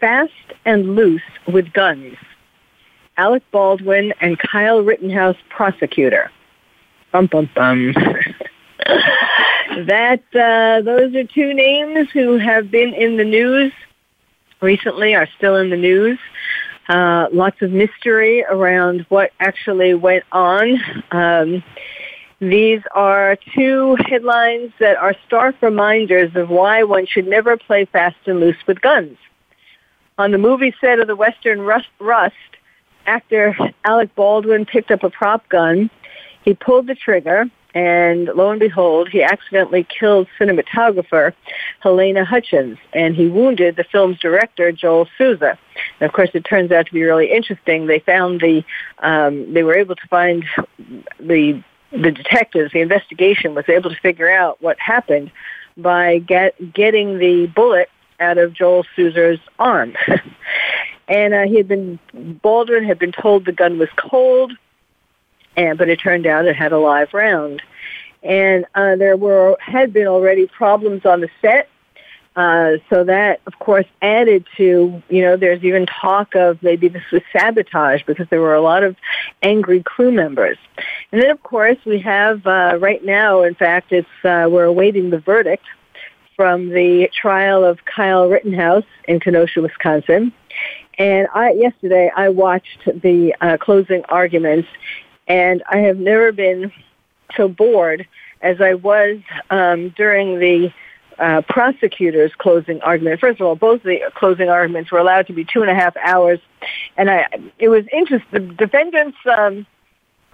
Fast and Loose with Guns. Alec Baldwin and Kyle Rittenhouse, prosecutor. Bum, bum, bum. that, uh, those are two names who have been in the news recently, are still in the news. Uh, lots of mystery around what actually went on. Um, these are two headlines that are stark reminders of why one should never play fast and loose with guns. On the movie set of the Western Rust, Rust actor Alec Baldwin picked up a prop gun. He pulled the trigger, and lo and behold, he accidentally killed cinematographer Helena Hutchins, and he wounded the film's director Joel Souza. And of course, it turns out to be really interesting. They found the, um, they were able to find the the detectives, the investigation was able to figure out what happened by get, getting the bullet out of Joel Souza's arm. and uh, he had been, Baldwin had been told the gun was cold, and, but it turned out it had a live round. And uh, there were, had been already problems on the set uh, so that, of course, added to, you know, there's even talk of maybe this was sabotage because there were a lot of angry crew members. And then, of course, we have uh, right now, in fact, it's uh, we're awaiting the verdict from the trial of Kyle Rittenhouse in Kenosha, Wisconsin. And I, yesterday, I watched the uh, closing arguments, and I have never been so bored as I was um, during the uh, prosecutor's closing argument. First of all, both the closing arguments were allowed to be two and a half hours, and I, it was interesting. The defendant's um,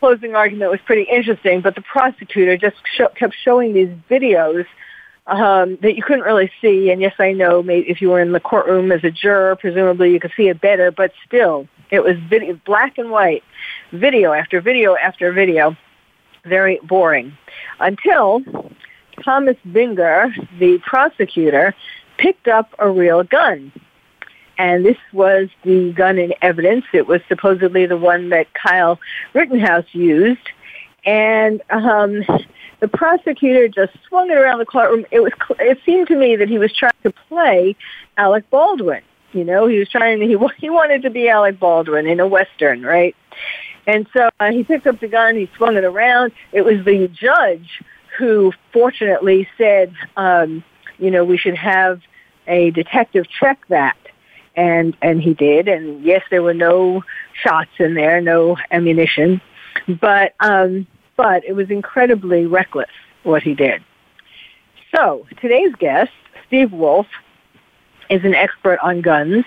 closing argument was pretty interesting, but the prosecutor just sh- kept showing these videos um, that you couldn't really see. And yes, I know maybe if you were in the courtroom as a juror, presumably you could see it better, but still, it was video, black and white, video after video after video. Very boring. Until Thomas Binger, the prosecutor, picked up a real gun. And this was the gun in evidence. It was supposedly the one that Kyle Rittenhouse used. And um, the prosecutor just swung it around the courtroom. It was. It seemed to me that he was trying to play Alec Baldwin. You know, he was trying. to, He he wanted to be Alec Baldwin in a western, right? And so uh, he picked up the gun. He swung it around. It was the judge who fortunately said, um, you know, we should have a detective check that. And, and he did. And yes, there were no shots in there, no ammunition, but, um, but it was incredibly reckless what he did. So today's guest, Steve Wolf, is an expert on guns.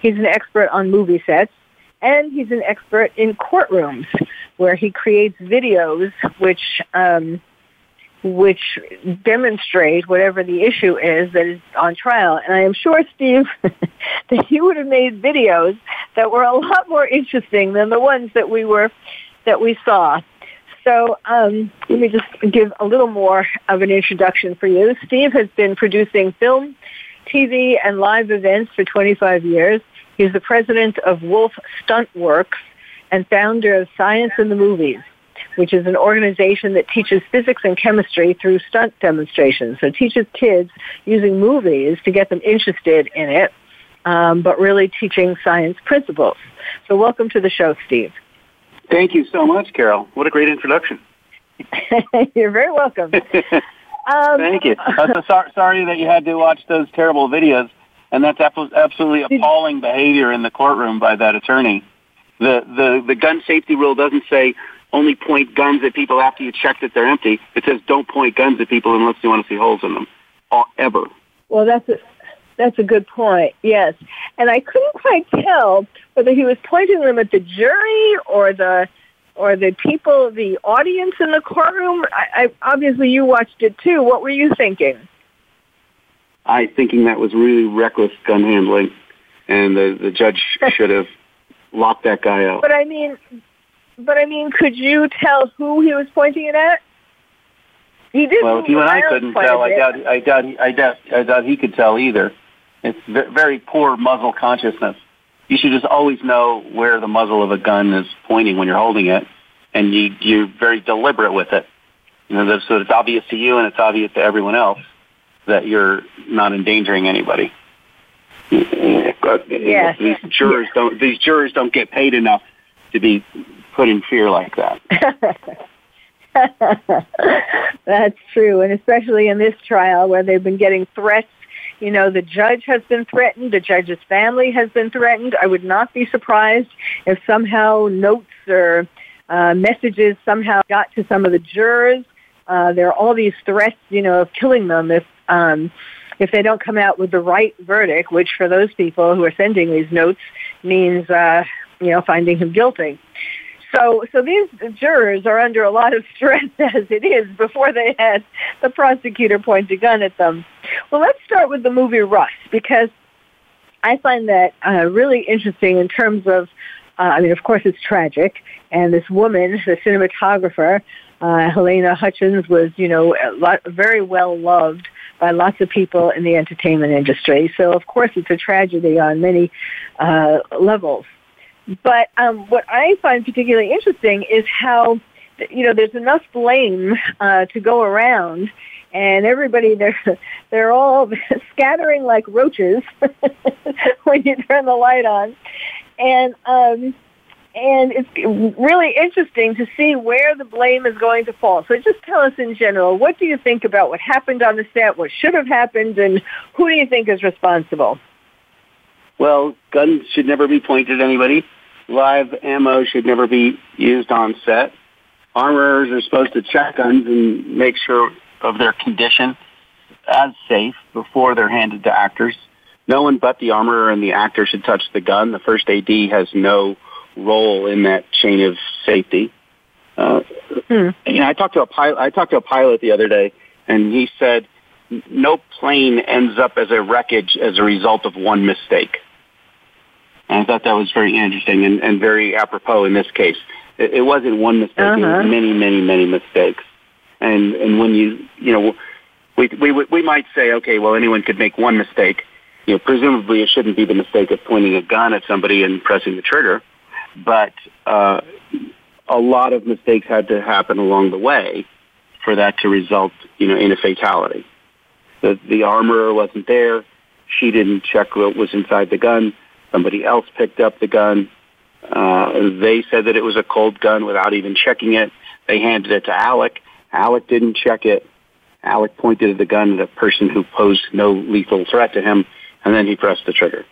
He's an expert on movie sets and he's an expert in courtrooms where he creates videos which um, which demonstrate whatever the issue is that is on trial. And I am sure, Steve, that you would have made videos that were a lot more interesting than the ones that we were that we saw. So um, let me just give a little more of an introduction for you. Steve has been producing film, TV, and live events for 25 years. He's the president of Wolf Stunt Works and founder of Science in the Movies which is an organization that teaches physics and chemistry through stunt demonstrations. So teaches kids using movies to get them interested in it, um, but really teaching science principles. So welcome to the show, Steve. Thank you so much, Carol. What a great introduction. You're very welcome. Um, Thank you. Uh, so sorry, sorry that you had to watch those terrible videos, and that's absolutely appalling behavior in the courtroom by that attorney. The the the gun safety rule doesn't say only point guns at people after you check that they're empty. It says don't point guns at people unless you want to see holes in them, ever. Well, that's a, that's a good point. Yes, and I couldn't quite tell whether he was pointing them at the jury or the or the people, the audience in the courtroom. I, I obviously you watched it too. What were you thinking? I thinking that was really reckless gun handling. and the the judge should have locked that guy out. But I mean, but I mean, could you tell who he was pointing it at? He did. Well, if you and I couldn't tell, I doubt, I doubt, I doubt, I doubt he could tell either. It's very poor muzzle consciousness. You should just always know where the muzzle of a gun is pointing when you're holding it, and you you're very deliberate with it. You know, so it's obvious to you and it's obvious to everyone else that you're not endangering anybody. Yes. These jurors don't. These jurors don't get paid enough to be put in fear like that. That's true, and especially in this trial where they've been getting threats. You know, the judge has been threatened. The judge's family has been threatened. I would not be surprised if somehow notes or uh, messages somehow got to some of the jurors. Uh, there are all these threats, you know, of killing them if um, if they don't come out with the right verdict, which for those people who are sending these notes means, uh, you know, finding him guilty. So, so these jurors are under a lot of stress as it is before they had the prosecutor point a gun at them. Well, let's start with the movie Rust because I find that uh, really interesting in terms of, uh, I mean, of course it's tragic, and this woman, the cinematographer, uh, Halyna Hutchins, was, you know, lot, very well loved by lots of people in the entertainment industry. So, of course, it's a tragedy on many uh, levels. But um, what I find particularly interesting is how, you know, there's enough blame uh, to go around, and everybody they're they're all scattering like roaches when you turn the light on, and um, and it's really interesting to see where the blame is going to fall. So just tell us in general, what do you think about what happened on the set, what should have happened, and who do you think is responsible? Well, guns should never be pointed at anybody. Live ammo should never be used on set. Armorers are supposed to check guns and make sure of their condition as safe before they're handed to actors. No one but the armorer and the actor should touch the gun. The first AD has no role in that chain of safety. Uh, hmm. You know, I talked to a pilot. I talked to a pilot the other day, and he said no plane ends up as a wreckage as a result of one mistake. And I thought that was very interesting and, and very apropos in this case. It, it wasn't one mistake; uh-huh. it was uh-huh. many, many, many mistakes. And and when you you know we we we might say, okay, well, anyone could make one mistake. You know, presumably it shouldn't be the mistake of pointing a gun at somebody and pressing the trigger but uh, a lot of mistakes had to happen along the way for that to result, you know, in a fatality. The, the armorer wasn't there. She didn't check what was inside the gun. Somebody else picked up the gun. Uh, they said that it was a cold gun without even checking it. They handed it to Alec. Alec didn't check it. Alec pointed the gun at a person who posed no lethal threat to him, and then he pressed the trigger.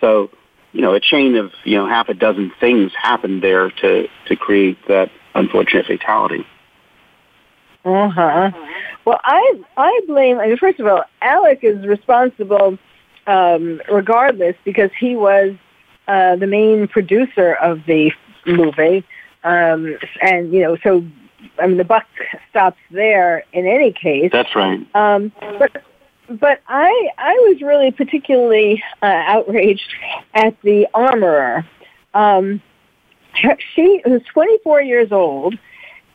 So you know, a chain of, you know, half a dozen things happened there to, to create that unfortunate fatality. Uh-huh. Well, I, I blame, I mean, first of all, Alec is responsible um, regardless because he was uh, the main producer of the movie. Um, and, you know, so, I mean, the buck stops there in any case. That's right. Um, but but I I was really particularly uh, outraged at the armorer. Um, she was 24 years old,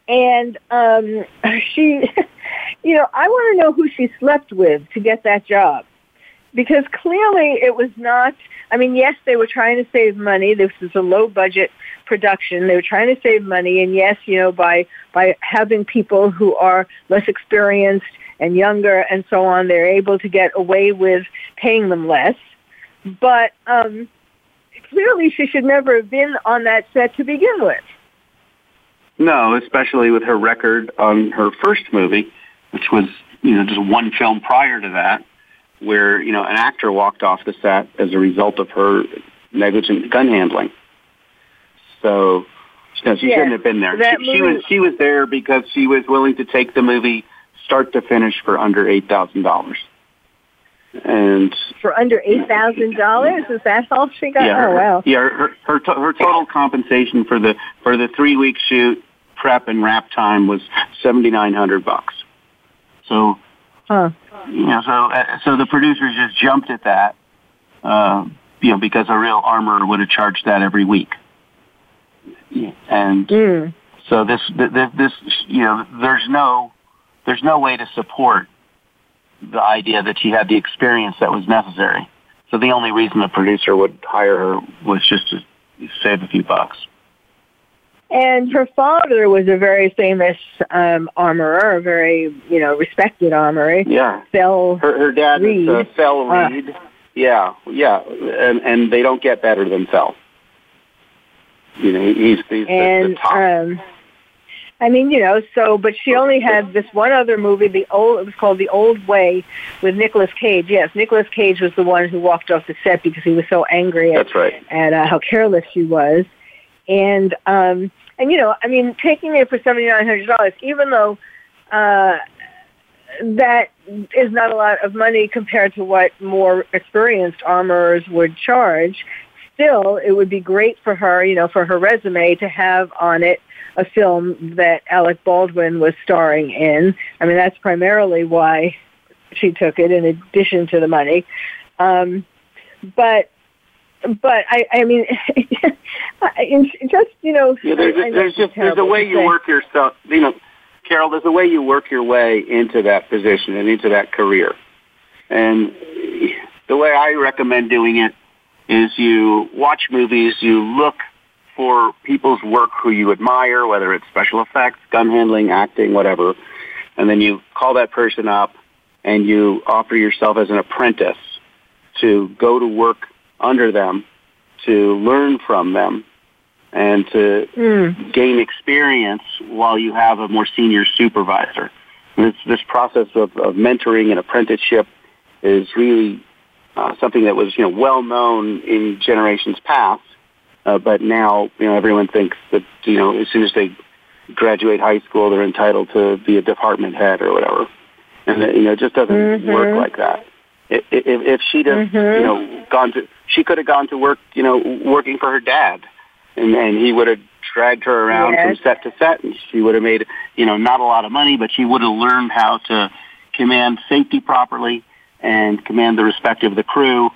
and um, she, you know, I want to know who she slept with to get that job, because clearly it was not. I mean, yes, they were trying to save money. This was a low budget production. They were trying to save money, and yes, you know, by by having people who are less experienced and younger and so on, they're able to get away with paying them less. But um, clearly, she should never have been on that set to begin with. No, especially with her record on her first movie, which was you know just one film prior to that, where you know an actor walked off the set as a result of her negligent gun handling. So no, she shouldn't have been there. She, she was she was there because she was willing to take the movie start to finish for under eight thousand dollars. And for under eight thousand dollars, is that all she got? Yeah, oh wow! Yeah, her her, to, her total compensation for the for the three week shoot, prep and wrap time was seventy nine hundred bucks. So, huh. you know, so uh, so the producers just jumped at that. Uh, you know, because a real armorer would have charged that every week. And Mm. so this, this, this, you know, there's no, there's no way to support the idea that she had the experience that was necessary. So the only reason the producer would hire her was just to save a few bucks. And her father was a very famous um, armorer, a very you know respected armorer. Yeah. Thell. Her, her dad Reed. is uh, Thell Uh. Reed. yeah, yeah, and and they don't get better than Thell. You know, he's, he's the, the and top. um I mean, you know, so but she only had this one other movie, the old it was called The Old Way with Nicolas Cage. Yes, Nicolas Cage was the one who walked off the set because he was so angry at, That's right. at uh, how careless she was. And um and you know, I mean, taking it for seventy nine hundred dollars, even though uh that is not a lot of money compared to what more experienced armorers would charge. Still, it would be great for her, you know, for her resume to have on it a film that Alec Baldwin was starring in. I mean, that's primarily why she took it, in addition to the money. Um, but, but I, I mean, I- just you know, Yeah, there's, I know there's just there's a way you say. work yourself. You know, Carol, there's a way you work your way into that position and into that career. And the way I recommend doing it is you watch movies, you look for people's work who you admire, whether it's special effects, gun handling, acting, whatever, and then you call that person up and you offer yourself as an apprentice to go to work under them, to learn from them, and to Mm. gain experience while you have a more senior supervisor. This, this process of, of mentoring and apprenticeship is really uh, something that was you know well known in generations past, uh, but now you know everyone thinks that you know as soon as they graduate high school they're entitled to be a department head or whatever, and that, you know it just doesn't Mhm. work like that. If, if she'd have Mhm. you know gone to she could have gone to work you know working for her dad and and he would have dragged her around Yes. from set to set, and she would have made you know not a lot of money, but she would have learned how to command safety properly and command the respect of the crew,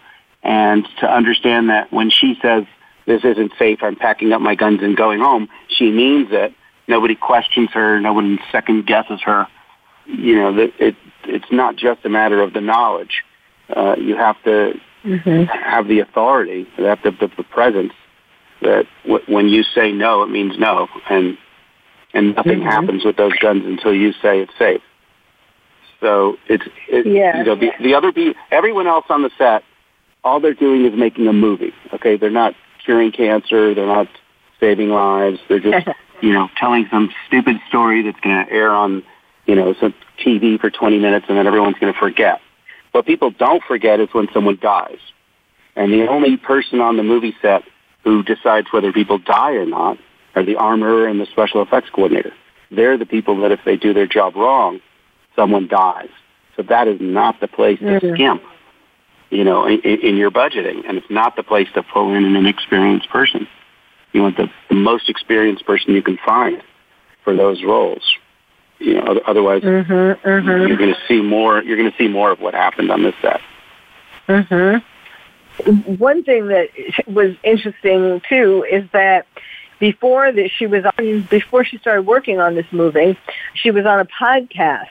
and to understand that when she says this isn't safe, I'm packing up my guns and going home, she means it. Nobody questions her. Nobody second guesses her. You know that it it's not just a matter of the knowledge. Uh, you have to hmm have the authority, you have to the, the presence that w- when you say no, it means no, and and nothing Mhm. happens with those guns until you say it's safe. So it's it, Yeah. you know the, the other be everyone else on the set, all they're doing is making a movie. Okay, they're not curing cancer, they're not saving lives, they're just you know telling some stupid story that's going to air on you know some TV for 20 minutes, and then everyone's going to forget. What people don't forget is when someone dies. And the only person on the movie set who decides whether people die or not are the armorer and the special effects coordinator. They're the people that if they do their job wrong, someone dies. So that is not the place to Mhm. skimp, you know, in, in your budgeting. And it's not the place to pull in an inexperienced person. You want the, the most experienced person you can find for those roles. You know, oth- otherwise hmm hmm you're going to see more. You're going to see more of what happened on this set. Mm-hmm. One thing that was interesting too is that before that she was on before she started working on this movie, she was on a podcast.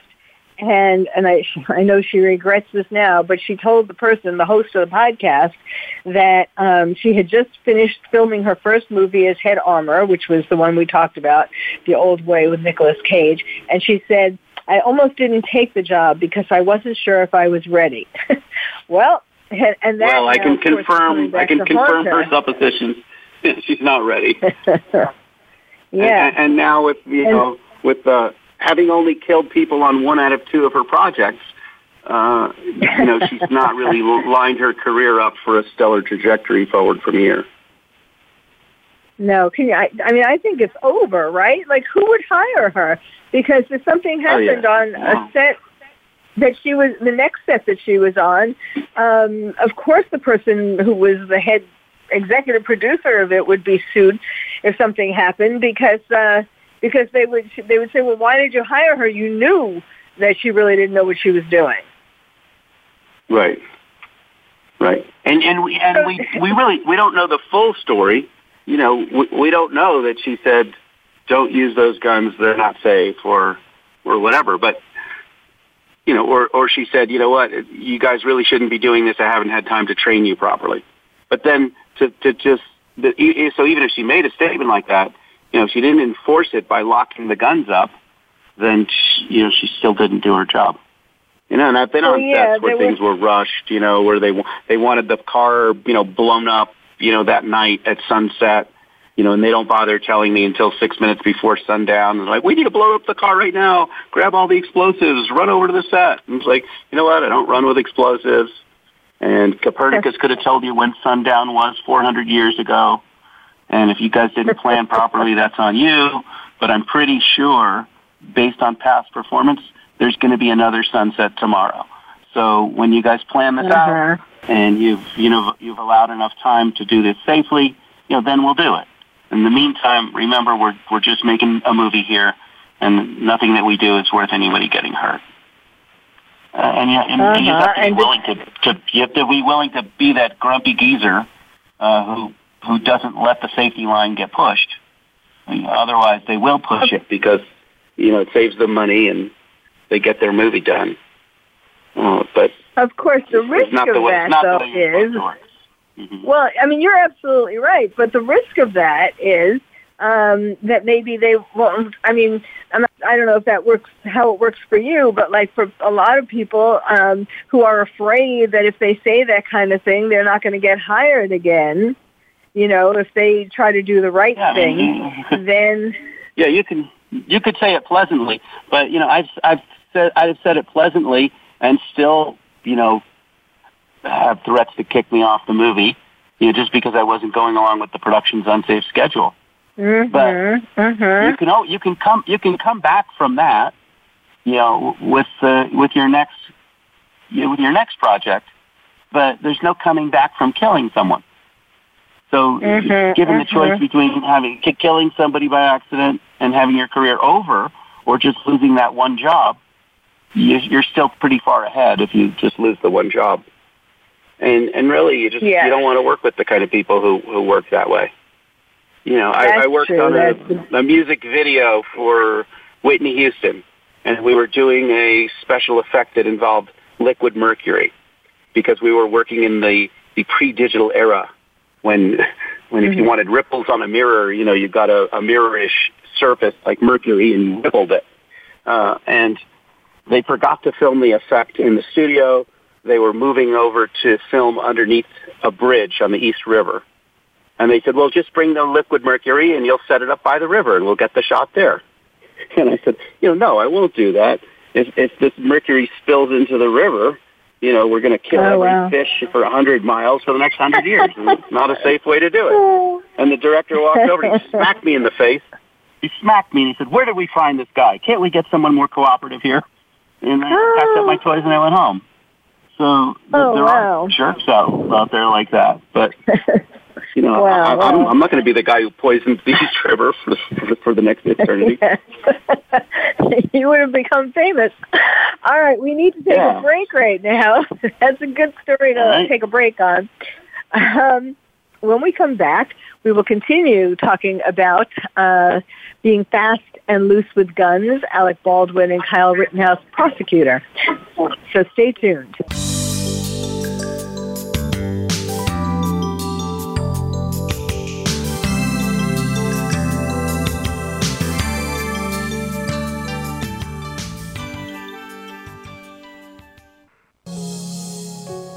And and I I know she regrets this now, but she told the person, the host of the podcast, that um, she had just finished filming her first movie as head armor, which was the one we talked about, The Old Way with Nicolas Cage. And she said, I almost didn't take the job because I wasn't sure if I was ready. well, and, and that well, I can confirm. I can confirm her suppositions. She's not ready. yeah. And, and now with you know with uh, having only killed people on one out of two of her projects, uh, you know she's not really lined her career up for a stellar trajectory forward from here. No, can you? I, I mean, I think it's over, right? Like, who would hire her? Because if something Oh, yeah. happened on Wow. a set that she was, the next set that she was on, um, of course, the person who was the head executive producer of it would be sued if something happened because uh, because they would they would say, well, why did you hire her? You knew that she really didn't know what she was doing. Right. Right. And and we and we we really we don't know the full story. You know, we, we don't know that she said, "Don't use those guns; they're not safe," or or whatever. But you know, or or she said, "You know what? You guys really shouldn't be doing this. I haven't had time to train you properly." But then to to just the, so even if she made a statement like that, you know, if she didn't enforce it by locking the guns up, then she, you know she still didn't do her job. You know, and I've been oh, on yeah, sets where things was... were rushed. You know, where they they wanted the car, you know, blown up. You know, that night at sunset. You know, and they don't bother telling me until six minutes before sundown. And like, we need to blow up the car right now. Grab all the explosives. Run over to the set. And it's like, you know what? I don't run with explosives. And Copernicus could have told you when sundown was 400 years ago. And if you guys didn't plan properly, that's on you. But I'm pretty sure, based on past performance, there's going to be another sunset tomorrow. So when you guys plan this uh-huh. out and you've you know you've allowed enough time to do this safely, you know then we'll do it. In the meantime, remember we're we're just making a movie here, and nothing that we do is worth anybody getting hurt. Uh, and, you, and uh-huh. you have to be willing to, to you have to be willing to be that grumpy geezer uh, who who doesn't let the safety line get pushed. I mean, otherwise, they will push it because you know it saves them money and they get their movie done. Uh, but of course, the risk of the way, that though is mm-hmm. well. I mean, you're absolutely right, but the risk of that is um, that maybe they won't. I mean, I'm not, I don't know if that works how it works for you, but like for a lot of people um, who are afraid that if they say that kind of thing, they're not going to get hired again. You know, if they try to do the right yeah, thing, then yeah, you can you could say it pleasantly, but you know, I've I've said I've said it pleasantly and still, you know, have threats to kick me off the movie, you know, just because I wasn't going along with the production's unsafe schedule. Mm-hmm, but mm-hmm. you can oh, you can come you can come back from that, you know, with uh, with your next you know, with your next project, but there's no coming back from killing someone. So, mm-hmm, given the choice mm-hmm. between having killing somebody by accident and having your career over, or just losing that one job, you're still pretty far ahead if you just lose the one job. And and really, you just yeah. you don't want to work with the kind of people who who work that way. You know, I, I worked true. on a, a music video for Whitney Houston, and we were doing a special effect that involved liquid mercury because we were working in the the pre-digital era when when mm-hmm. if you mm-hmm. wanted ripples on a mirror, you know, you got a, a mirrorish surface like mercury and rippled it. Uh, and they forgot to film the effect in the studio. They were moving over to film underneath a bridge on the East River. And they said, well, just bring the liquid mercury and you'll set it up by the river and we'll get the shot there. And I said, you know, no, I won't do that. If, if this mercury spills into the river, you know, we're going to kill oh, every wow. fish for a hundred miles for the next hundred years. not a safe way to do it. Oh. And the director walked over and he smacked me in the face. He smacked me and he said, where did we find this guy? Can't we get someone more cooperative here? and I oh. packed up my toys and I went home. So th- oh, there wow. are jerks out out there like that, but you know, wow, I, wow. I'm, I'm not going to be the guy who poisons the East River for the, for the next eternity. you would have become famous. All right, we need to take yeah. a break right now. That's a good story to right. take a break on. Um, when we come back, we will continue talking about uh, being fast and loose with guns, Alec Baldwin and Kyle Rittenhouse, prosecutor. So stay tuned.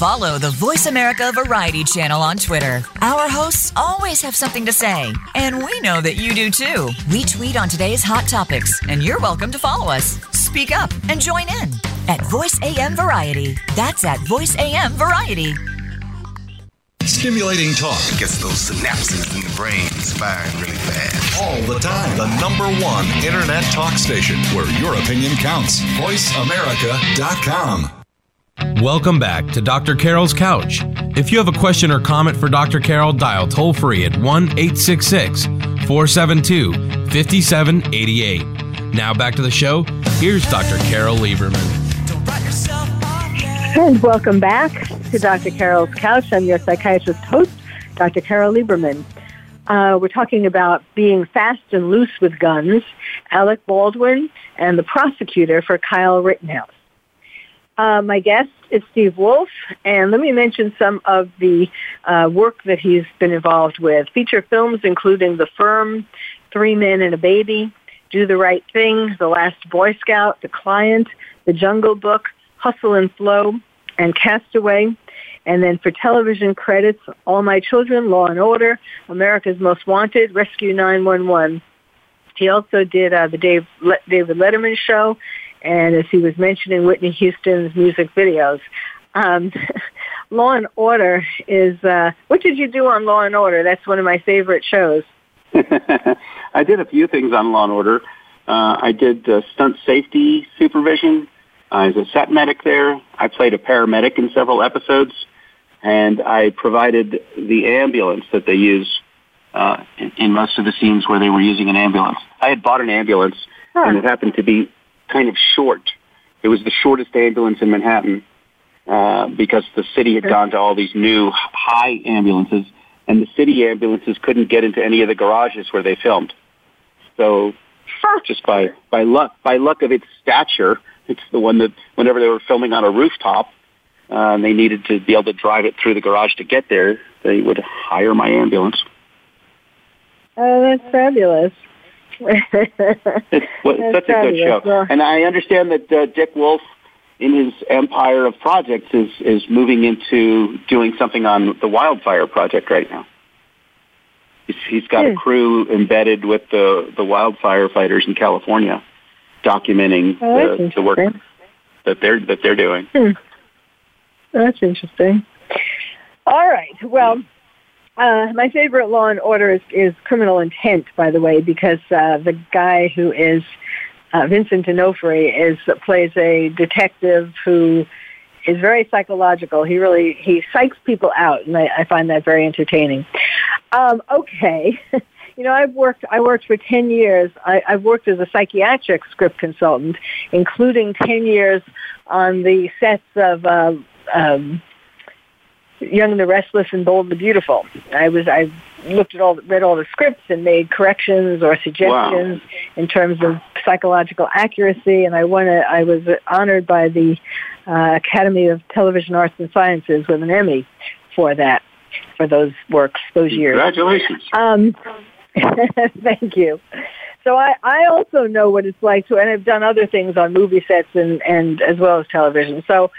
Follow the Voice America Variety channel on Twitter. Our hosts always have something to say, and we know that you do too. We tweet on today's hot topics, and you're welcome to follow us. Speak up and join in at Voice AM Variety. That's at Voice AM Variety. Stimulating talk gets those synapses in the brain firing really fast. All the time. The number one internet talk station where your opinion counts. VoiceAmerica.com. Welcome back to Dr. Carol's Couch. If you have a question or comment for Dr. Carol, dial toll free at 1 866 472 5788. Now back to the show. Here's Dr. Carol Lieberman. And welcome back to Dr. Carol's Couch. I'm your psychiatrist host, Dr. Carol Lieberman. Uh, we're talking about being fast and loose with guns, Alec Baldwin, and the prosecutor for Kyle Rittenhouse. Uh, my guest is Steve Wolf, and let me mention some of the uh, work that he's been involved with. Feature films including The Firm, Three Men and a Baby, Do the Right Thing, The Last Boy Scout, The Client, The Jungle Book, Hustle and Flow, and Castaway. And then for television credits, All My Children, Law and Order, America's Most Wanted, Rescue 911. He also did uh, the Dave Le- David Letterman show and as he was mentioning Whitney Houston's music videos. Um, Law and Order is, uh, what did you do on Law and Order? That's one of my favorite shows. I did a few things on Law and Order. Uh, I did uh, stunt safety supervision. I was a set medic there. I played a paramedic in several episodes, and I provided the ambulance that they use uh, in, in most of the scenes where they were using an ambulance. I had bought an ambulance, huh. and it happened to be kind of short. It was the shortest ambulance in Manhattan uh, because the city had gone to all these new high ambulances, and the city ambulances couldn't get into any of the garages where they filmed. So, just by by luck by luck of its stature, it's the one that whenever they were filming on a rooftop, uh, and they needed to be able to drive it through the garage to get there, they would hire my ambulance. Oh, that's fabulous it's such a good show. Well, and I understand that uh, Dick Wolf, in his empire of projects, is is moving into doing something on the wildfire project right now. He's, he's got hmm. a crew embedded with the the wildfire fighters in California, documenting oh, the, the work that they're that they're doing. Hmm. That's interesting. All right. Well. Uh, my favorite Law and Order is, is Criminal Intent, by the way, because uh, the guy who is uh, Vincent D'Onofrio is plays a detective who is very psychological. He really he psychs people out, and I, I find that very entertaining. Um, okay. you know, I've worked. I worked for ten years. I, I've worked as a psychiatric script consultant, including ten years on the sets of uh, um, Young and the Restless and Bold and the Beautiful. I was I looked at all read all the scripts and made corrections or suggestions wow. in terms of psychological accuracy, and I won a, I was honored by the uh, Academy of Television Arts and Sciences with an Emmy for that for those works those years. Congratulations. Um, thank you. So I, I also know what it's like to, and I've done other things on movie sets and, and as well as television. So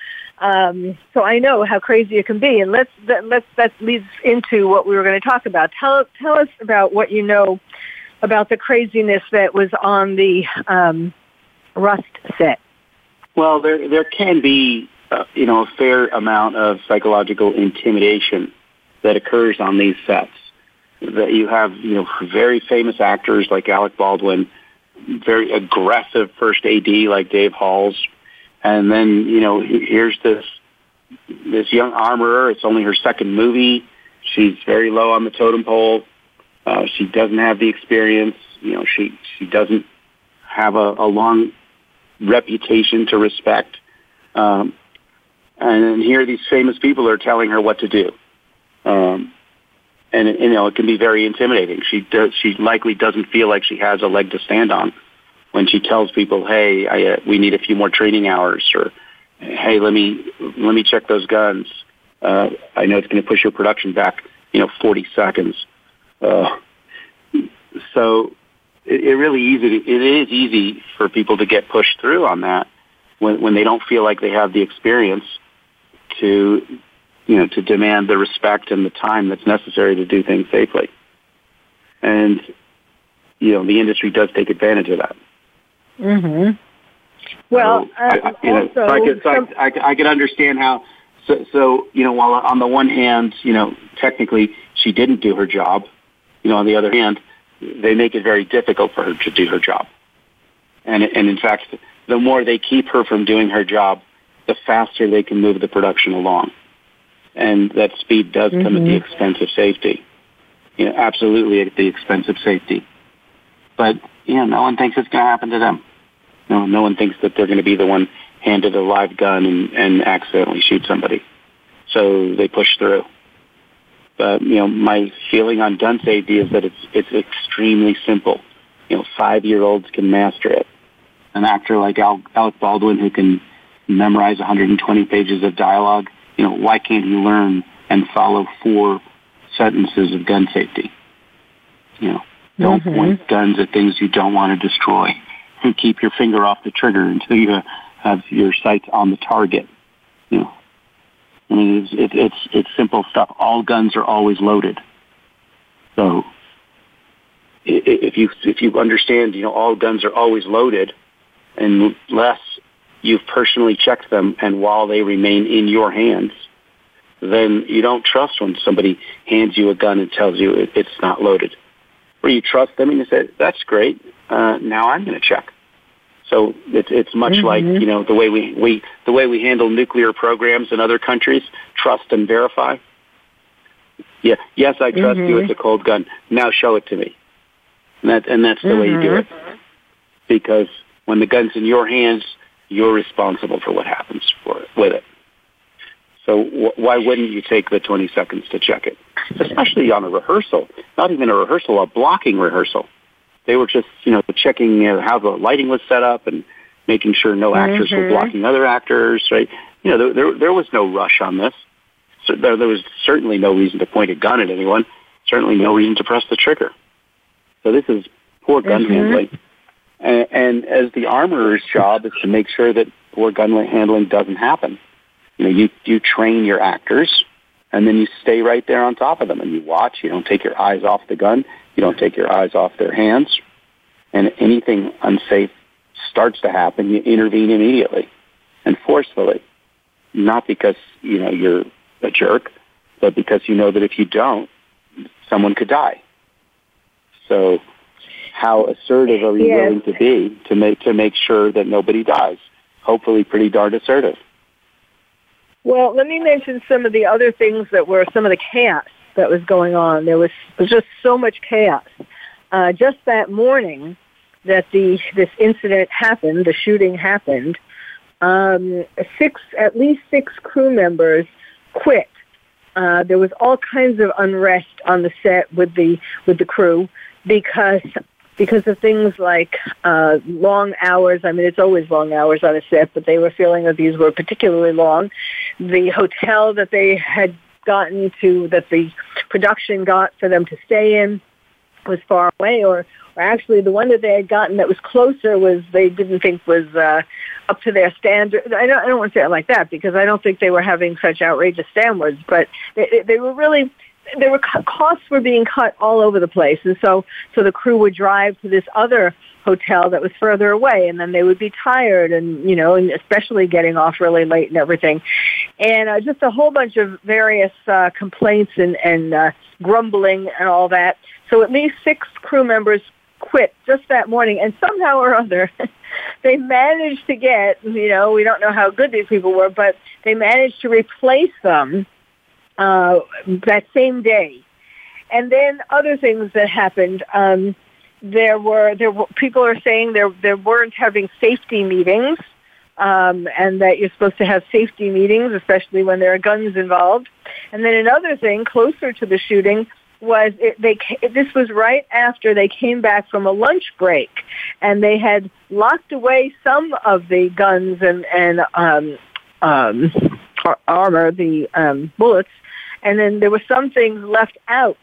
um, so I know how crazy it can be, and let's that, let's that leads into what we were going to talk about. Tell tell us about what you know about the craziness that was on the um, Rust set. Well, there there can be uh, you know a fair amount of psychological intimidation that occurs on these sets. That you have you know very famous actors like Alec Baldwin, very aggressive first AD like Dave Halls and then, you know, here's this, this young armorer. It's only her second movie. She's very low on the totem pole. Uh, she doesn't have the experience. You know, she, she doesn't have a, a long reputation to respect. Um, and here these famous people are telling her what to do. Um, and you know it can be very intimidating. She does, she likely doesn't feel like she has a leg to stand on when she tells people, "Hey, I, uh, we need a few more training hours," or "Hey, let me let me check those guns. Uh, I know it's going to push your production back, you know, 40 seconds." Uh, so it, it really easy. To, it is easy for people to get pushed through on that when when they don't feel like they have the experience to you know to demand the respect and the time that's necessary to do things safely. And you know the industry does take advantage of that. Mm-hmm. Well, so, uh, I, you know, also, so I could, so I, I, I could understand how. So, so you know, while on the one hand, you know, technically she didn't do her job. You know, on the other hand, they make it very difficult for her to do her job. And and in fact, the more they keep her from doing her job, the faster they can move the production along. And that speed does come mm-hmm. at the mm-hmm. expense of safety. You know, absolutely at the expense of safety. But you know, no one thinks it's going to happen to them. No, no one thinks that they're going to be the one handed a live gun and, and accidentally shoot somebody. So they push through. But you know, my feeling on gun safety is that it's it's extremely simple. You know, five year olds can master it. An actor like Al, Alec Baldwin who can memorize 120 pages of dialogue, you know, why can't he learn and follow four sentences of gun safety? You know, don't mm-hmm. point guns at things you don't want to destroy. Keep your finger off the trigger until you have your sights on the target. You know, I mean, it's, it, it's, it's simple stuff. All guns are always loaded. So if you, if you understand, you know, all guns are always loaded unless you've personally checked them and while they remain in your hands, then you don't trust when somebody hands you a gun and tells you it's not loaded. Or you trust them and you say, that's great. Uh, now I'm going to check. So it's it's much mm-hmm. like you know the way we, we the way we handle nuclear programs in other countries, trust and verify. Yeah, yes, I trust mm-hmm. you. It's a cold gun. Now show it to me. And that and that's the mm-hmm. way you do it. Mm-hmm. Because when the gun's in your hands, you're responsible for what happens for it, with it. So wh- why wouldn't you take the 20 seconds to check it? Especially on a rehearsal, not even a rehearsal, a blocking rehearsal. They were just, you know, checking you know, how the lighting was set up and making sure no actors mm-hmm. were blocking other actors, right? You know, there, there, there was no rush on this. So there, there was certainly no reason to point a gun at anyone. Certainly no reason to press the trigger. So this is poor gun mm-hmm. handling. And, and as the armorer's job is to make sure that poor gun handling doesn't happen. You know, you, you train your actors and then you stay right there on top of them and you watch. You don't take your eyes off the gun. You don't take your eyes off their hands. And anything unsafe starts to happen, you intervene immediately and forcefully. Not because, you know, you're a jerk, but because you know that if you don't, someone could die. So how assertive are you yes. willing to be to make to make sure that nobody dies? Hopefully pretty darn assertive. Well, let me mention some of the other things that were some of the chaos that was going on. There was, was just so much chaos. Uh, just that morning that the this incident happened, the shooting happened, um, six at least six crew members quit. Uh, there was all kinds of unrest on the set with the with the crew because because of things like uh, long hours. I mean, it's always long hours on a set, but they were feeling that these were particularly long. The hotel that they had gotten to, that the production got for them to stay in, was far away, or, or actually the one that they had gotten that was closer was they didn't think was uh, up to their standard. I don't, I don't want to say it like that because I don't think they were having such outrageous standards, but they, they were really there were costs were being cut all over the place, and so so the crew would drive to this other hotel that was further away, and then they would be tired, and you know, and especially getting off really late and everything, and uh, just a whole bunch of various uh, complaints and and uh, grumbling and all that. So at least six crew members quit just that morning, and somehow or other. they managed to get, you know, we don't know how good these people were, but they managed to replace them uh, that same day. And then other things that happened. Um, there were there were, people are saying there there weren't having safety meetings um, and that you're supposed to have safety meetings, especially when there are guns involved. And then another thing, closer to the shooting, was it, they this was right after they came back from a lunch break and they had locked away some of the guns and and um um armor the um bullets and then there were some things left out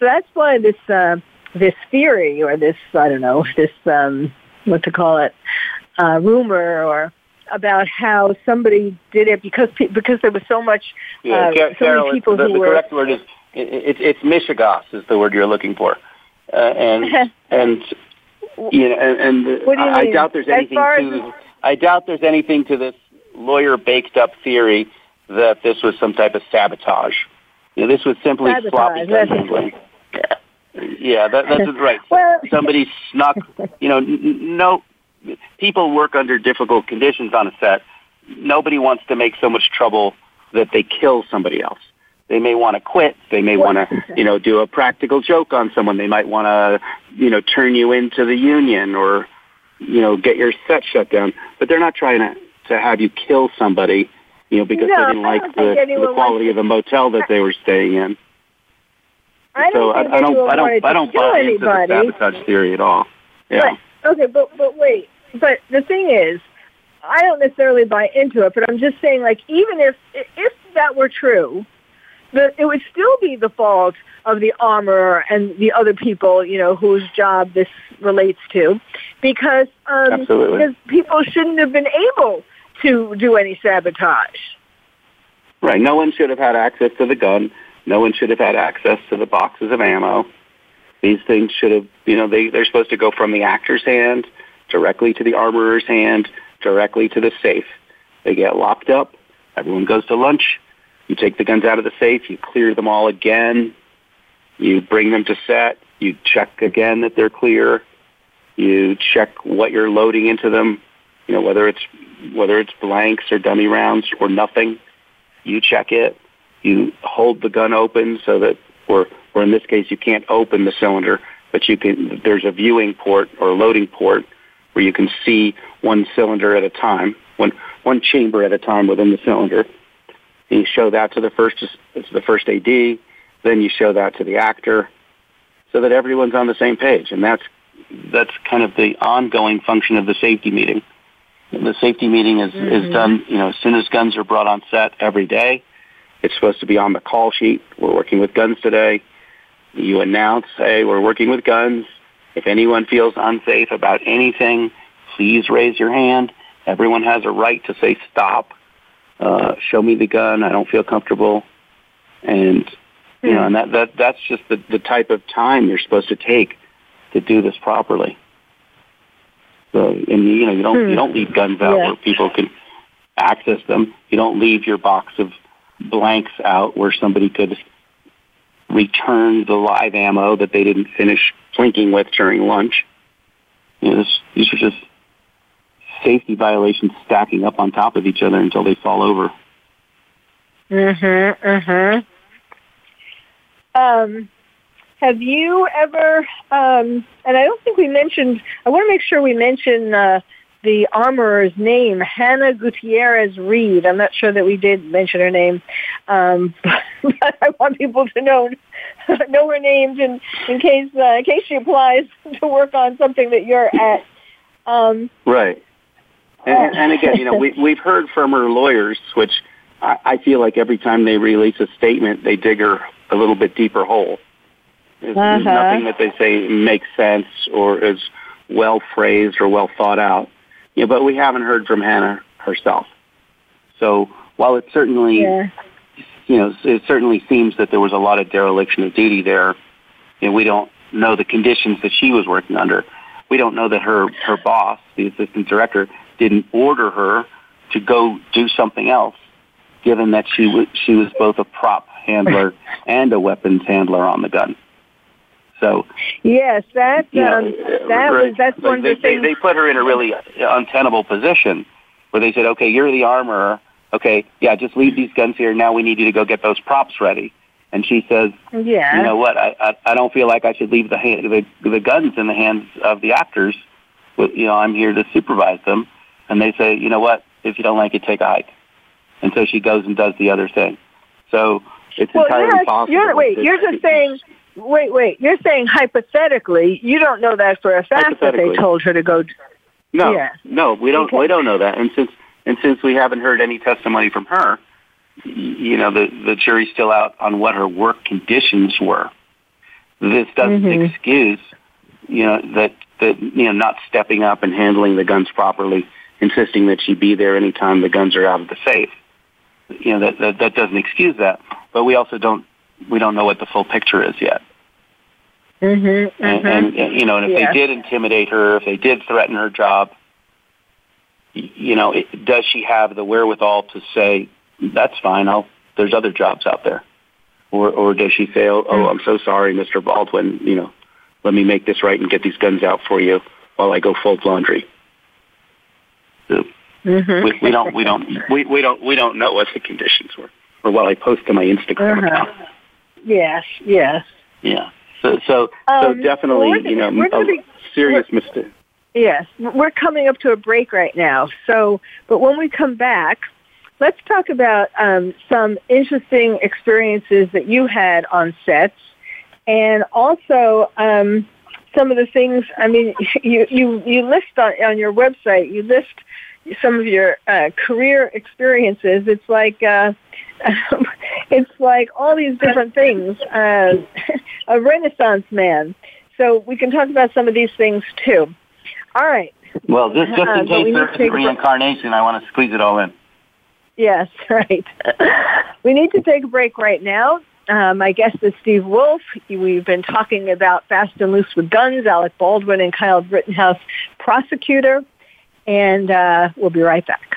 so that's why this uh this theory or this i don't know this um what to call it uh rumor or about how somebody did it because because there was so much yeah, uh, so many people the, who the were correct word is it, it's mishegas is the word you're looking for, uh, and and you know, and, and I, I doubt there's anything to I doubt there's anything to this lawyer baked up theory that this was some type of sabotage. You know, this was simply sabotage, sloppy gun handling. Yeah, that, that's right. well, Somebody snuck. You know, n- no people work under difficult conditions on a set. Nobody wants to make so much trouble that they kill somebody else. They may want to quit. They may want to, you know, do a practical joke on someone. They might want to, you know, turn you into the union or, you know, get your set shut down. But they're not trying to, to have you kill somebody, you know, because no, they didn't like the, the quality of the motel that they were staying in. I so I, I don't, I don't, I don't buy into the sabotage theory at all. Yeah. But, okay, but but wait, but the thing is, I don't necessarily buy into it. But I'm just saying, like, even if if that were true, the, it would still be the fault of the armorer and the other people, you know, whose job this relates to, because um, because people shouldn't have been able to do any sabotage. Right. No one should have had access to the gun. No one should have had access to the boxes of ammo. These things should have, you know, they, they're supposed to go from the actor's hand directly to the armorer's hand, directly to the safe. They get locked up. Everyone goes to lunch you take the guns out of the safe, you clear them all again, you bring them to set, you check again that they're clear, you check what you're loading into them, you know, whether it's whether it's blanks or dummy rounds or nothing, you check it. You hold the gun open so that or or in this case you can't open the cylinder, but you can there's a viewing port or a loading port where you can see one cylinder at a time, one one chamber at a time within the cylinder And you show that to the first to the first AD, then you show that to the actor, so that everyone's on the same page. And that's that's kind of the ongoing function of the safety meeting. The safety meeting is mm-hmm. is done, you know, as soon as guns are brought on set every day. It's supposed to be on the call sheet. We're working with guns today. You announce, hey, we're working with guns. If anyone feels unsafe about anything, please raise your hand. Everyone has a right to say stop uh, show me the gun. I don't feel comfortable. And, you know, and that, that, that's just the, the type of time you're supposed to take to do this properly. So, and you know, you don't, you don't leave guns out yeah. where people can access them. You don't leave your box of blanks out where somebody could return the live ammo that they didn't finish plinking with during lunch. You know, this, these are just safety violations stacking up on top of each other until they fall over. Mhm. Mhm. Um, have you ever? Um, and I don't think we mentioned. I want to make sure we mention uh, the armorer's name, Hannah Gutierrez Reed. I'm not sure that we did mention her name, um, but I want people to know know her name in in case uh, in case she applies to work on something that you're at. Um, right. And, and again, you know, we, we've heard from her lawyers, which I, I feel like every time they release a statement, they dig her a little bit deeper hole. There's, uh-huh. there's nothing that they say makes sense or is well phrased or well thought out. Know, but we haven't heard from Hannah herself. So while it certainly, yeah. you know, it certainly seems that there was a lot of dereliction of duty there, you know, we don't know the conditions that she was working under. We don't know that her her boss, the assistant director, didn't order her to go do something else, given that she was she was both a prop handler and a weapons handler on the gun. So yes, that um, that right. was that's like one they, of the things they, they put her in a really untenable position where they said, okay, you're the armorer. Okay, yeah, just leave these guns here. Now we need you to go get those props ready. And she says, yeah. you know what? I, I I don't feel like I should leave the hand, the the guns in the hands of the actors. But, you know, I'm here to supervise them and they say, you know what, If you don't like it, take a hike. And so she goes and does the other thing. So it's well, entirely you're, possible. You're, wait, you're just saying. Wait, wait. You're saying hypothetically. You don't know that for a fact that they told her to go. No, Yeah. no, we don't. Okay. We don't know that. And since and since we haven't heard any testimony from her, you know, the the jury's still out on what her work conditions were. This doesn't Mhm. excuse, you know, that that you know not stepping up and handling the guns properly, insisting that she be there anytime the guns are out of the safe. You know that that, that doesn't excuse that. But we also don't we don't know what the full picture is yet. Mm-hmm, and, and, and you know, and if Yeah. they did intimidate her, if they did threaten her job, you know, it, does she have the wherewithal to say, "That's fine. I'll. There's other jobs out there," or or does she say, "Oh, oh I'm so sorry, Mr. Baldwin. You know, let me make this right and get these guns out for you while I go fold laundry." So Mhm. we, we don't, we don't, we, we don't, we don't know what the conditions were, or while I post to my Instagram Uh-huh. account. Yes, yes. Yeah. So, so, Um, so definitely, you know, gonna- we're gonna a be- serious mistake. Yes, we're coming up to a break right now. So, but when we come back, let's talk about um, some interesting experiences that you had on sets, and also um, some of the things. I mean, you you you list on on your website. You list some of your uh, career experiences. It's like. Uh, it's like all these different things. Uh, a renaissance man. So we can talk about some of these things too. All right. Well, just, just Uh, in case need there to is take a- reincarnation, I want to squeeze it all in. Yes, right. we need to take a break right now. Uh, my guest is Steve Wolf. We've been talking about Fast and Loose with Guns, Alec Baldwin and Kyle Rittenhouse, prosecutor. And uh, we'll be right back.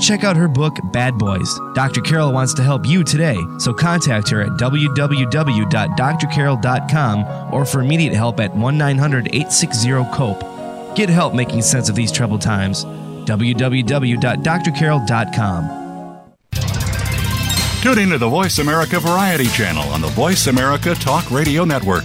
check out her book, Bad Boys. Dr. Carol wants to help you today, so contact her at www.drcarol.com or for immediate help at 1 900 860 COPE. Get help making sense of these troubled times. www.drcarol.com. Tune into the Voice America Variety channel on the Voice America Talk Radio Network.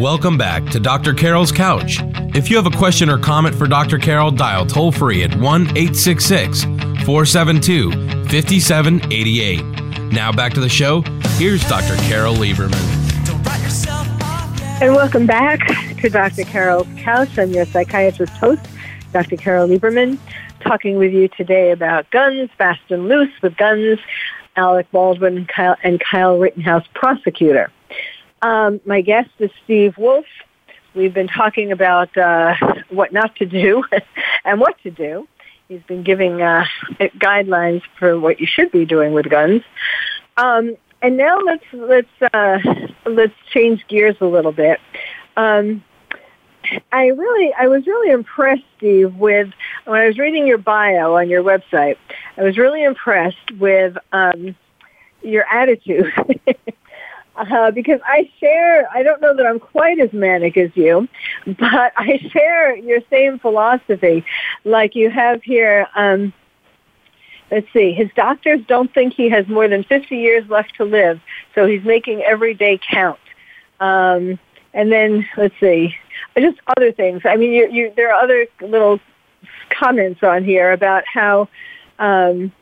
Welcome back to Dr. Carol's Couch. If you have a question or comment for Dr. Carol, dial toll free at 1 866 472 5788. Now back to the show. Here's Dr. Carol Lieberman. And welcome back to Dr. Carol's Couch. I'm your psychiatrist host, Dr. Carol Lieberman, talking with you today about guns, fast and loose with guns, Alec Baldwin and Kyle, and Kyle Rittenhouse, prosecutor. Um, my guest is Steve Wolf. We've been talking about uh, what not to do and what to do. He's been giving uh, guidelines for what you should be doing with guns. Um, and now let's let's uh, let's change gears a little bit. Um, I really I was really impressed, Steve, with when I was reading your bio on your website. I was really impressed with um, your attitude. uh, because I share, I don't know that I'm quite as manic as you, but I share your same philosophy. Like you have here, um, let's see, his doctors don't think he has more than 50 years left to live, so he's making every day count. Um, and then, let's see, just other things. I mean, you, you, there are other little comments on here about how, um,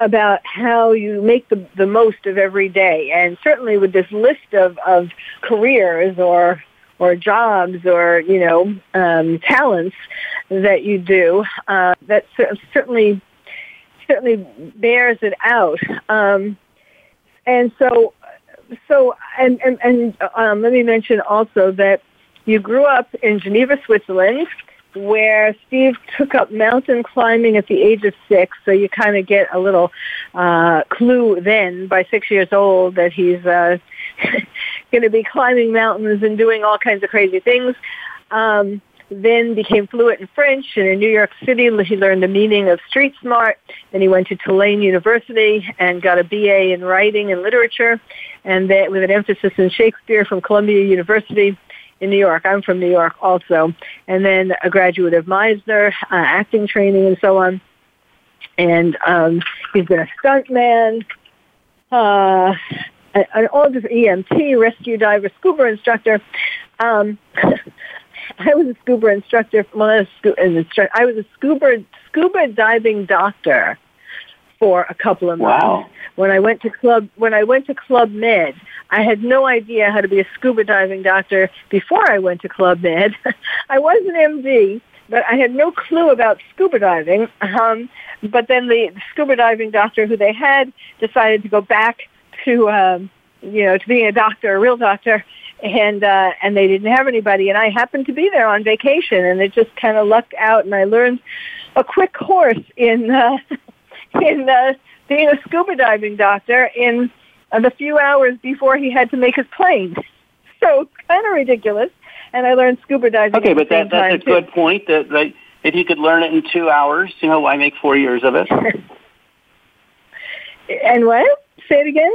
about how you make the, the most of every day. And certainly with this list of, of careers or or jobs or you know um, talents that you do, uh, that certainly certainly bears it out. Um, and so, so and and, and um, let me mention also that you grew up in Geneva, Switzerland where Steve took up mountain climbing at the age of six. So you kind of get a little uh, clue then, by six years old, that he's uh, going to be climbing mountains and doing all kinds of crazy things. Um, then became fluent in French, and in New York City he learned the meaning of street smart. Then he went to Tulane University and got a BA in writing and literature, and that with an emphasis in Shakespeare from Columbia University in New York. I'm from New York also. And then a graduate of Meisner, uh, acting training and so on. And um, he's been a stuntman, uh, an all different EMT, rescue diver, scuba instructor. Um, I was a scuba instructor. Well, I was a, I was a scuba scuba diving doctor for a couple of months. Wow. When I went to club when I went to Club Med, I had no idea how to be a scuba diving doctor before I went to Club Med. I was an MD, but I had no clue about scuba diving. Um, but then the scuba diving doctor who they had decided to go back to um, you know to being a doctor, a real doctor, and uh, and they didn't have anybody, and I happened to be there on vacation, and it just kind of lucked out, and I learned a quick course in uh, in uh, being a scuba diving doctor in the few hours before he had to make his plane. So kind of ridiculous. And I learned scuba diving. Okay, but that, that's a too. good point. That, that if you could learn it in two hours, you know, why make four years of it? and what? Say it again.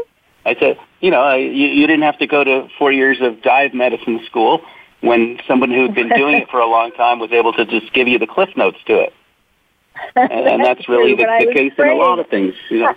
I said, you know, you, you didn't have to go to four years of dive medicine school when someone who had been doing it for a long time was able to just give you the cliff notes to it and, and that's really the, the case in a lot of things. You know?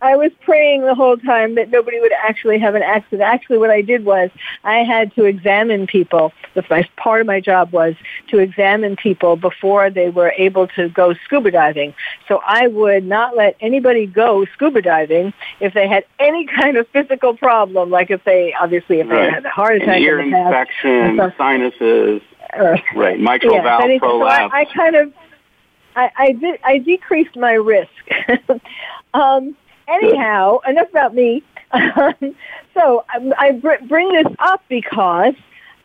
I, was praying the whole time that nobody would actually have an accident. Actually, what I did was I had to examine people. My part of my job was to examine people before they were able to go scuba diving. So I would not let anybody go scuba diving if they had any kind of physical problem, like if they obviously if right. they had a heart attack, An ear in infection, sinuses, uh, right, mitral yeah, valve prolapse. So I, I kind of I, I did I decreased my risk. um, anyhow, enough about me. so I, I br- bring this up because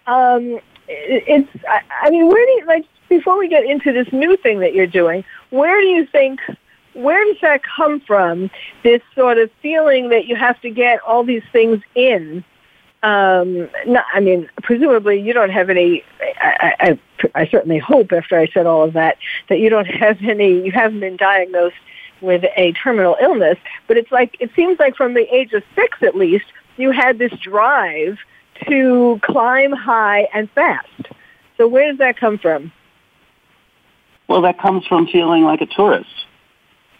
um, it, it's. I, I mean, where do you like before we get into this new thing that you're doing? Where do you think? Where does that come from? This sort of feeling that you have to get all these things in um, not, I mean, presumably you don't have any. I, I, I certainly hope after I said all of that that you don't have any. You haven't been diagnosed with a terminal illness, but it's like it seems like from the age of six at least you had this drive to climb high and fast. So where does that come from? Well, that comes from feeling like a tourist.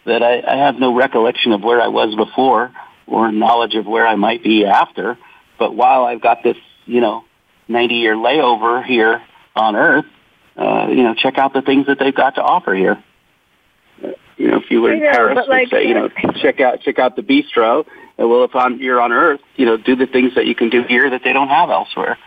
That I, I have no recollection of where I was before or knowledge of where I might be after but while I've got this, you know, 90 year layover here on Earth, uh, you know, check out the things that they've got to offer here. You know, if you were in know, Paris, like, say, you know, check out check out the bistro. And well, if on, you're on Earth, you know, do the things that you can do here that they don't have elsewhere.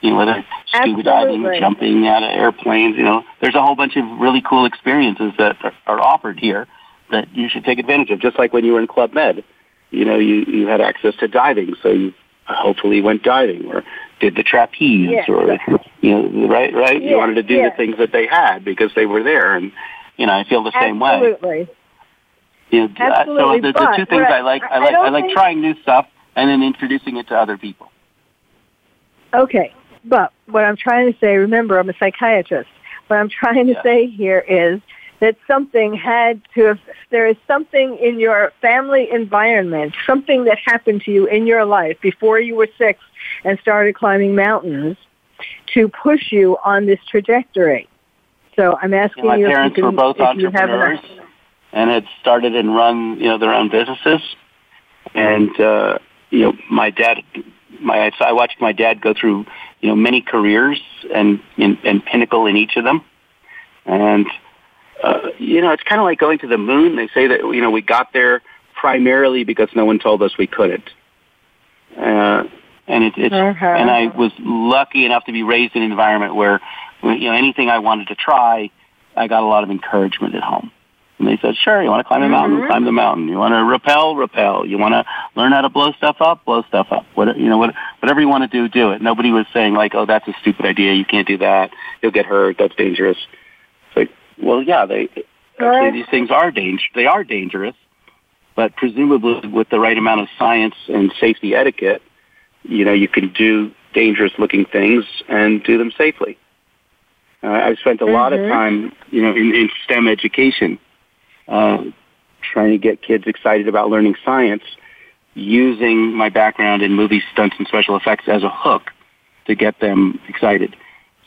You know, whether scuba diving, jumping out of airplanes. You know, there's a whole bunch of really cool experiences that are, are offered here that you should take advantage of. Just like when you were in Club Med, you know, you you had access to diving, so you hopefully went diving or did the trapeze or you know right right you wanted to do the things that they had because they were there and you know I feel the same way. Absolutely. You know, uh, Absolutely. so the, the two things I like I, I like I, I like trying new stuff and then introducing it to other people. Okay. But what I'm trying to say, remember I'm a psychiatrist. What I'm trying to yeah. say here is that something had to have, there is something in your family environment, something that happened to you in your life before you were six and started climbing mountains to push you on this trajectory. So I'm asking my you parents if you were both entrepreneurs and had started and run, you know, their own businesses. And uh, you know, my dad, my so I watched my dad go through, you know, many careers and and, and pinnacle in each of them. And uh, you know, it's kind of like going to the moon. They say that you know we got there primarily because no one told us we couldn't. Uh, and it, it's Uh-huh. and I was lucky enough to be raised in an environment where you know anything I wanted to try, I got a lot of encouragement at home. And they said, "Sure, you want to climb a mm-hmm. mountain, climb the mountain. You want to rappel, rappel. You want to learn how to blow stuff up, blow stuff up. What you know, what, whatever you want to do, do it." Nobody was saying like, "Oh, that's a stupid idea. You can't do that. You'll get hurt. That's dangerous." It's like, well, yeah, they actually these things are danger. They are dangerous, but presumably with the right amount of science and safety etiquette, you know, you can do dangerous-looking things and do them safely. Uh, I've spent a lot of Mhm. time, you know, in, in STEM education, uh, trying to get kids excited about learning science, using my background in movie stunts and special effects as a hook to get them excited.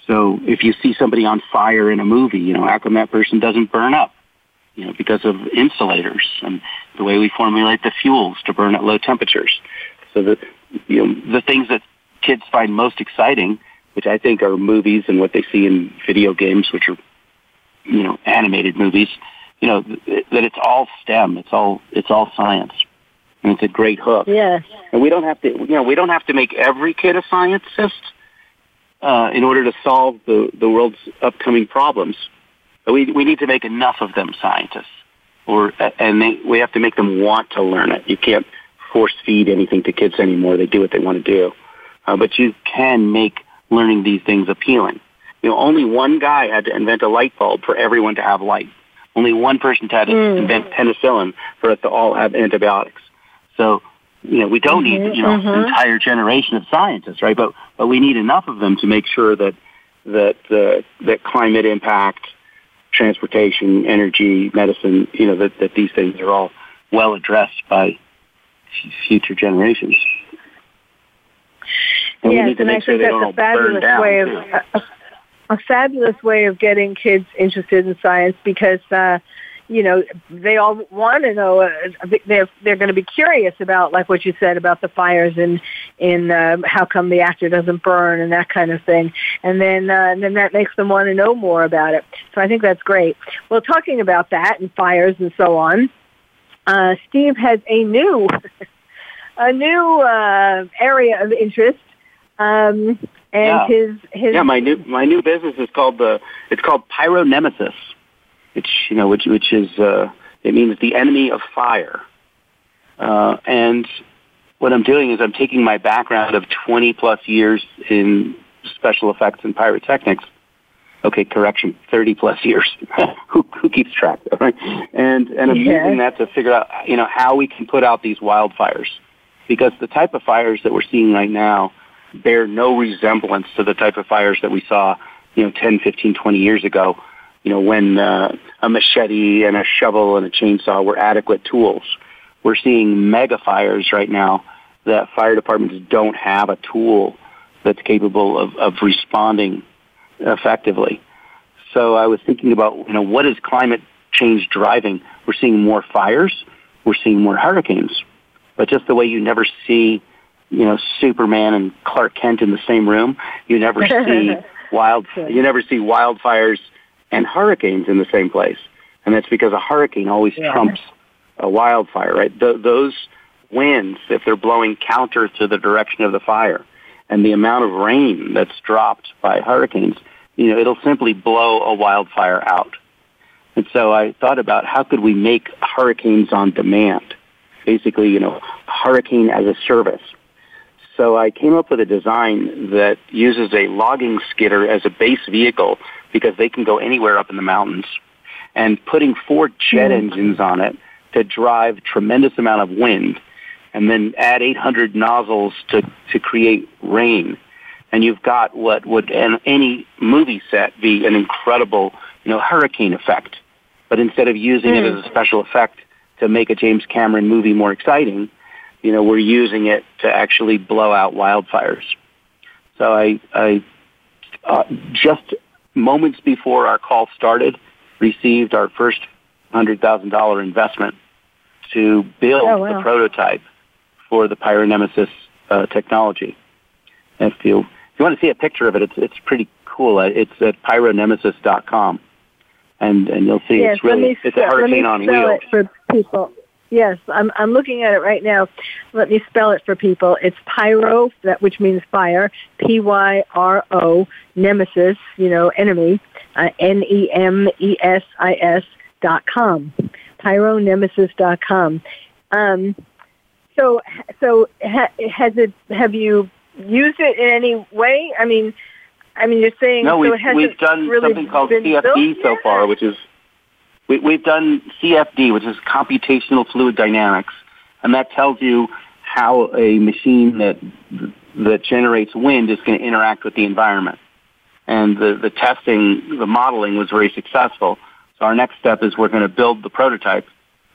So if you see somebody on fire in a movie, you know, how come that person doesn't burn up? You know, because of insulators and the way we formulate the fuels to burn at low temperatures. So the, you know, the things that kids find most exciting, which I think are movies and what they see in video games, which are, you know, animated movies, you know, th- that it's all STEM. It's all, it's all science. And it's a great hook. Yes. And we don't have to, you know, we don't have to make every kid a scientist uh, in order to solve the, the world's upcoming problems. But we, we need to make enough of them scientists, or and they, we have to make them want to learn it. You can't force feed anything to kids anymore. They do what they want to do, uh, but you can make learning these things appealing. You know, only one guy had to invent a light bulb for everyone to have light. Only one person had to Mm. invent penicillin for us to all have antibiotics. So, you know, we don't need, you know, mhm. an entire generation of scientists, right? But, but we need enough of them to make sure that, that, uh, that climate impact, transportation, energy, medicine, you know, that, that these things are all well addressed by future generations. And yes, and I sure think that's a fabulous way of a, a, fabulous way of getting kids interested in science because uh, you know they all want to know. Uh, they're they're going to be curious about like what you said about the fires and in um, how come the actor doesn't burn and that kind of thing, and then uh, and then that makes them want to know more about it. So I think that's great. Well, talking about that and fires and so on, uh, Steve has a new a new uh, area of interest. Um, and Yeah. his his yeah, my new my new business is called the it's called Pyro Nemesis, which you know which which is uh, it means the enemy of fire. Uh, and what I'm doing is I'm taking my background of 20 plus years in special effects and pyrotechnics. Okay, correction, 30 plus years. who, who keeps track, right? And and I'm Yeah. using that to figure out you know how we can put out these wildfires, because the type of fires that we're seeing right now bear no resemblance to the type of fires that we saw, you know, 10, 15, 20 years ago, you know, when uh, a machete and a shovel and a chainsaw were adequate tools. We're seeing mega fires right now that fire departments don't have a tool that's capable of, of responding effectively. So I was thinking about, you know, what is climate change driving? We're seeing more fires. We're seeing more hurricanes. But just the way you never see you know Superman and Clark Kent in the same room. You never see wild you never see wildfires and hurricanes in the same place, and that's because a hurricane always Yeah. trumps a wildfire, right? Th- those winds, if they're blowing counter to the direction of the fire, and the amount of rain that's dropped by hurricanes, you know, it'll simply blow a wildfire out. And so I thought about how could we make hurricanes on demand? Basically, you know, hurricane as a service. So I came up with a design that uses a logging skidder as a base vehicle because they can go anywhere up in the mountains and putting four jet engines on it to drive tremendous amount of wind and then add 800 nozzles to, to create rain. And you've got what would in any movie set be an incredible, you know, hurricane effect. but instead of using mm. it as a special effect to make a James Cameron movie more exciting, you know, we're using it to actually blow out wildfires. So I, I uh, just moments before our call started, received our first hundred thousand dollar investment to build oh, wow. the prototype for the PyroNemesis uh, technology. If you if you want to see a picture of it, it's it's pretty cool. It's at pyronemesis.com, and and you'll see yes, it's really it's a hurricane on wheels. It for people. Yes, I'm I'm looking at it right now. Let me spell it for people. It's pyro, that which means fire. P Y R O nemesis, you know, enemy. Uh, N E M E S I S dot com. Pyronemesis dot com. Um, so so ha, has it? Have you used it in any way? I mean, I mean, you're saying no. We've, so we've done really something called CFD so far, which is we, we've done CFD, which is computational fluid dynamics, and that tells you how a machine that that generates wind is going to interact with the environment. And the, the testing, the modeling was very successful. So our next step is we're going to build the prototype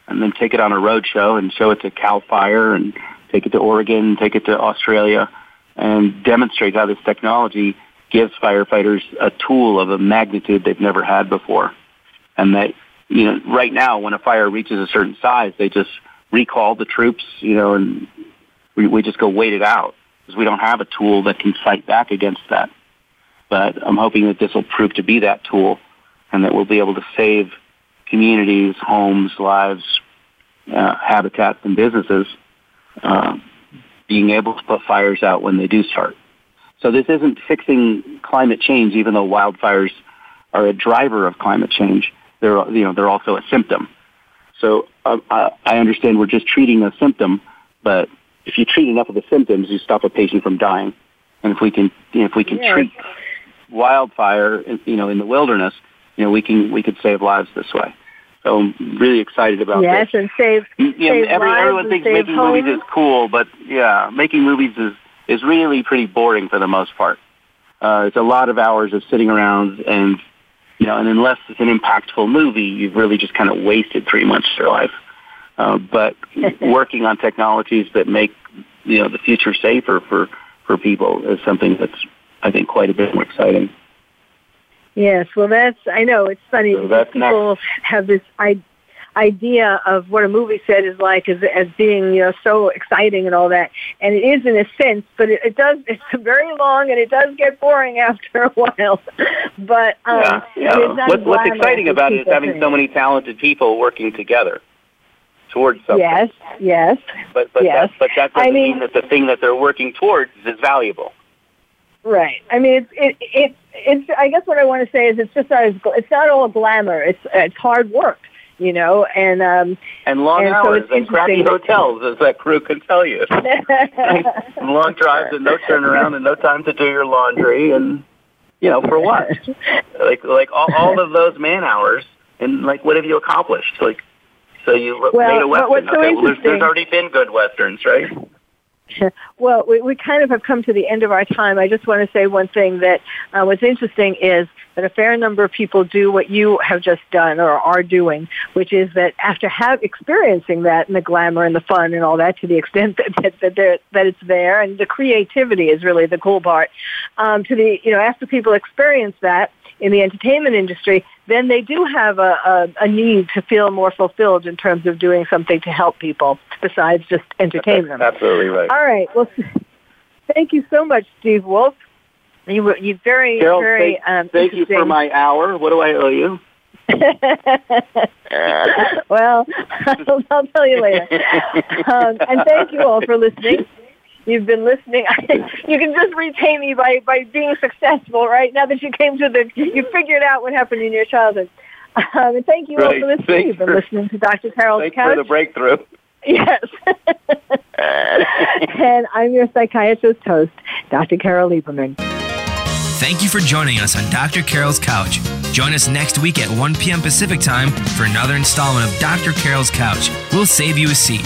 and then take it on a road show and show it to Cal Fire and take it to Oregon, take it to Australia, and demonstrate how this technology gives firefighters a tool of a magnitude they've never had before. And that, you know, right now when a fire reaches a certain size, they just recall the troops, you know, and we, we just go wait it out because we don't have a tool that can fight back against that. But I'm hoping that this will prove to be that tool and that we'll be able to save communities, homes, lives, uh, habitats, and businesses uh, being able to put fires out when they do start. So this isn't fixing climate change, even though wildfires are a driver of climate change. They're, you know, they're also a symptom. So uh, I understand we're just treating a symptom, but if you treat enough of the symptoms, you stop a patient from dying. And if we can, you know, if we can yes. treat wildfire, you know, in the wilderness, you know, we can we could save lives this way. So I'm really excited about yes, this. and save, you know, save every, everyone thinks making homes. movies is cool, but yeah, making movies is is really pretty boring for the most part. Uh, it's a lot of hours of sitting around and you know, and unless it's an impactful movie, you've really just kind of wasted three months of your life. Uh, but working on technologies that make you know the future safer for for people is something that's I think quite a bit more exciting. Yes, well, that's I know it's funny so because people next. have this I, idea of what a movie set is like as as being you know so exciting and all that, and it is in a sense, but it, it does it's very long and it does get boring after a while. but um, yeah, yeah. What, what's exciting about it is having so many talented people working together towards something. Yes, yes. But but yes. that but that doesn't I mean, mean that the thing that they're working towards is valuable. Right. I mean, it's it, it it's. I guess what I want to say is it's just not as it's not all glamour. It's it's hard work, you know, and um and long and hours so and crappy hotels, as that crew can tell you. and long drives and no turnaround and no time to do your laundry and you know for what? like like all, all of those man hours and like what have you accomplished? Like so you well, made a western. So okay, well, there's, there's already been good westerns, right? Well, we, we kind of have come to the end of our time. I just want to say one thing that uh, what's interesting is that a fair number of people do what you have just done or are doing, which is that after have experiencing that and the glamour and the fun and all that to the extent that that, that, that it's there and the creativity is really the cool part. Um, to the you know after people experience that, in the entertainment industry, then they do have a, a, a need to feel more fulfilled in terms of doing something to help people besides just entertain them. Absolutely right. All right. Well, thank you so much, Steve Wolf. You were you very Carol, very thank, um, thank you for my hour. What do I owe you? well, I'll, I'll, tell you later. Um, and thank you all for listening you've been listening. you can just repay me by, by being successful, right? Now that you came to the, you figured out what happened in your childhood. Um, and thank you right. all for listening. Thanks You've been for, listening to Dr. Carol's thanks Couch. for the breakthrough. Yes. and I'm your psychiatrist host, Dr. Carol Lieberman. Thank you for joining us on Dr. Carol's Couch. Join us next week at 1 p.m. Pacific Time for another installment of Dr. Carol's Couch. We'll save you a seat.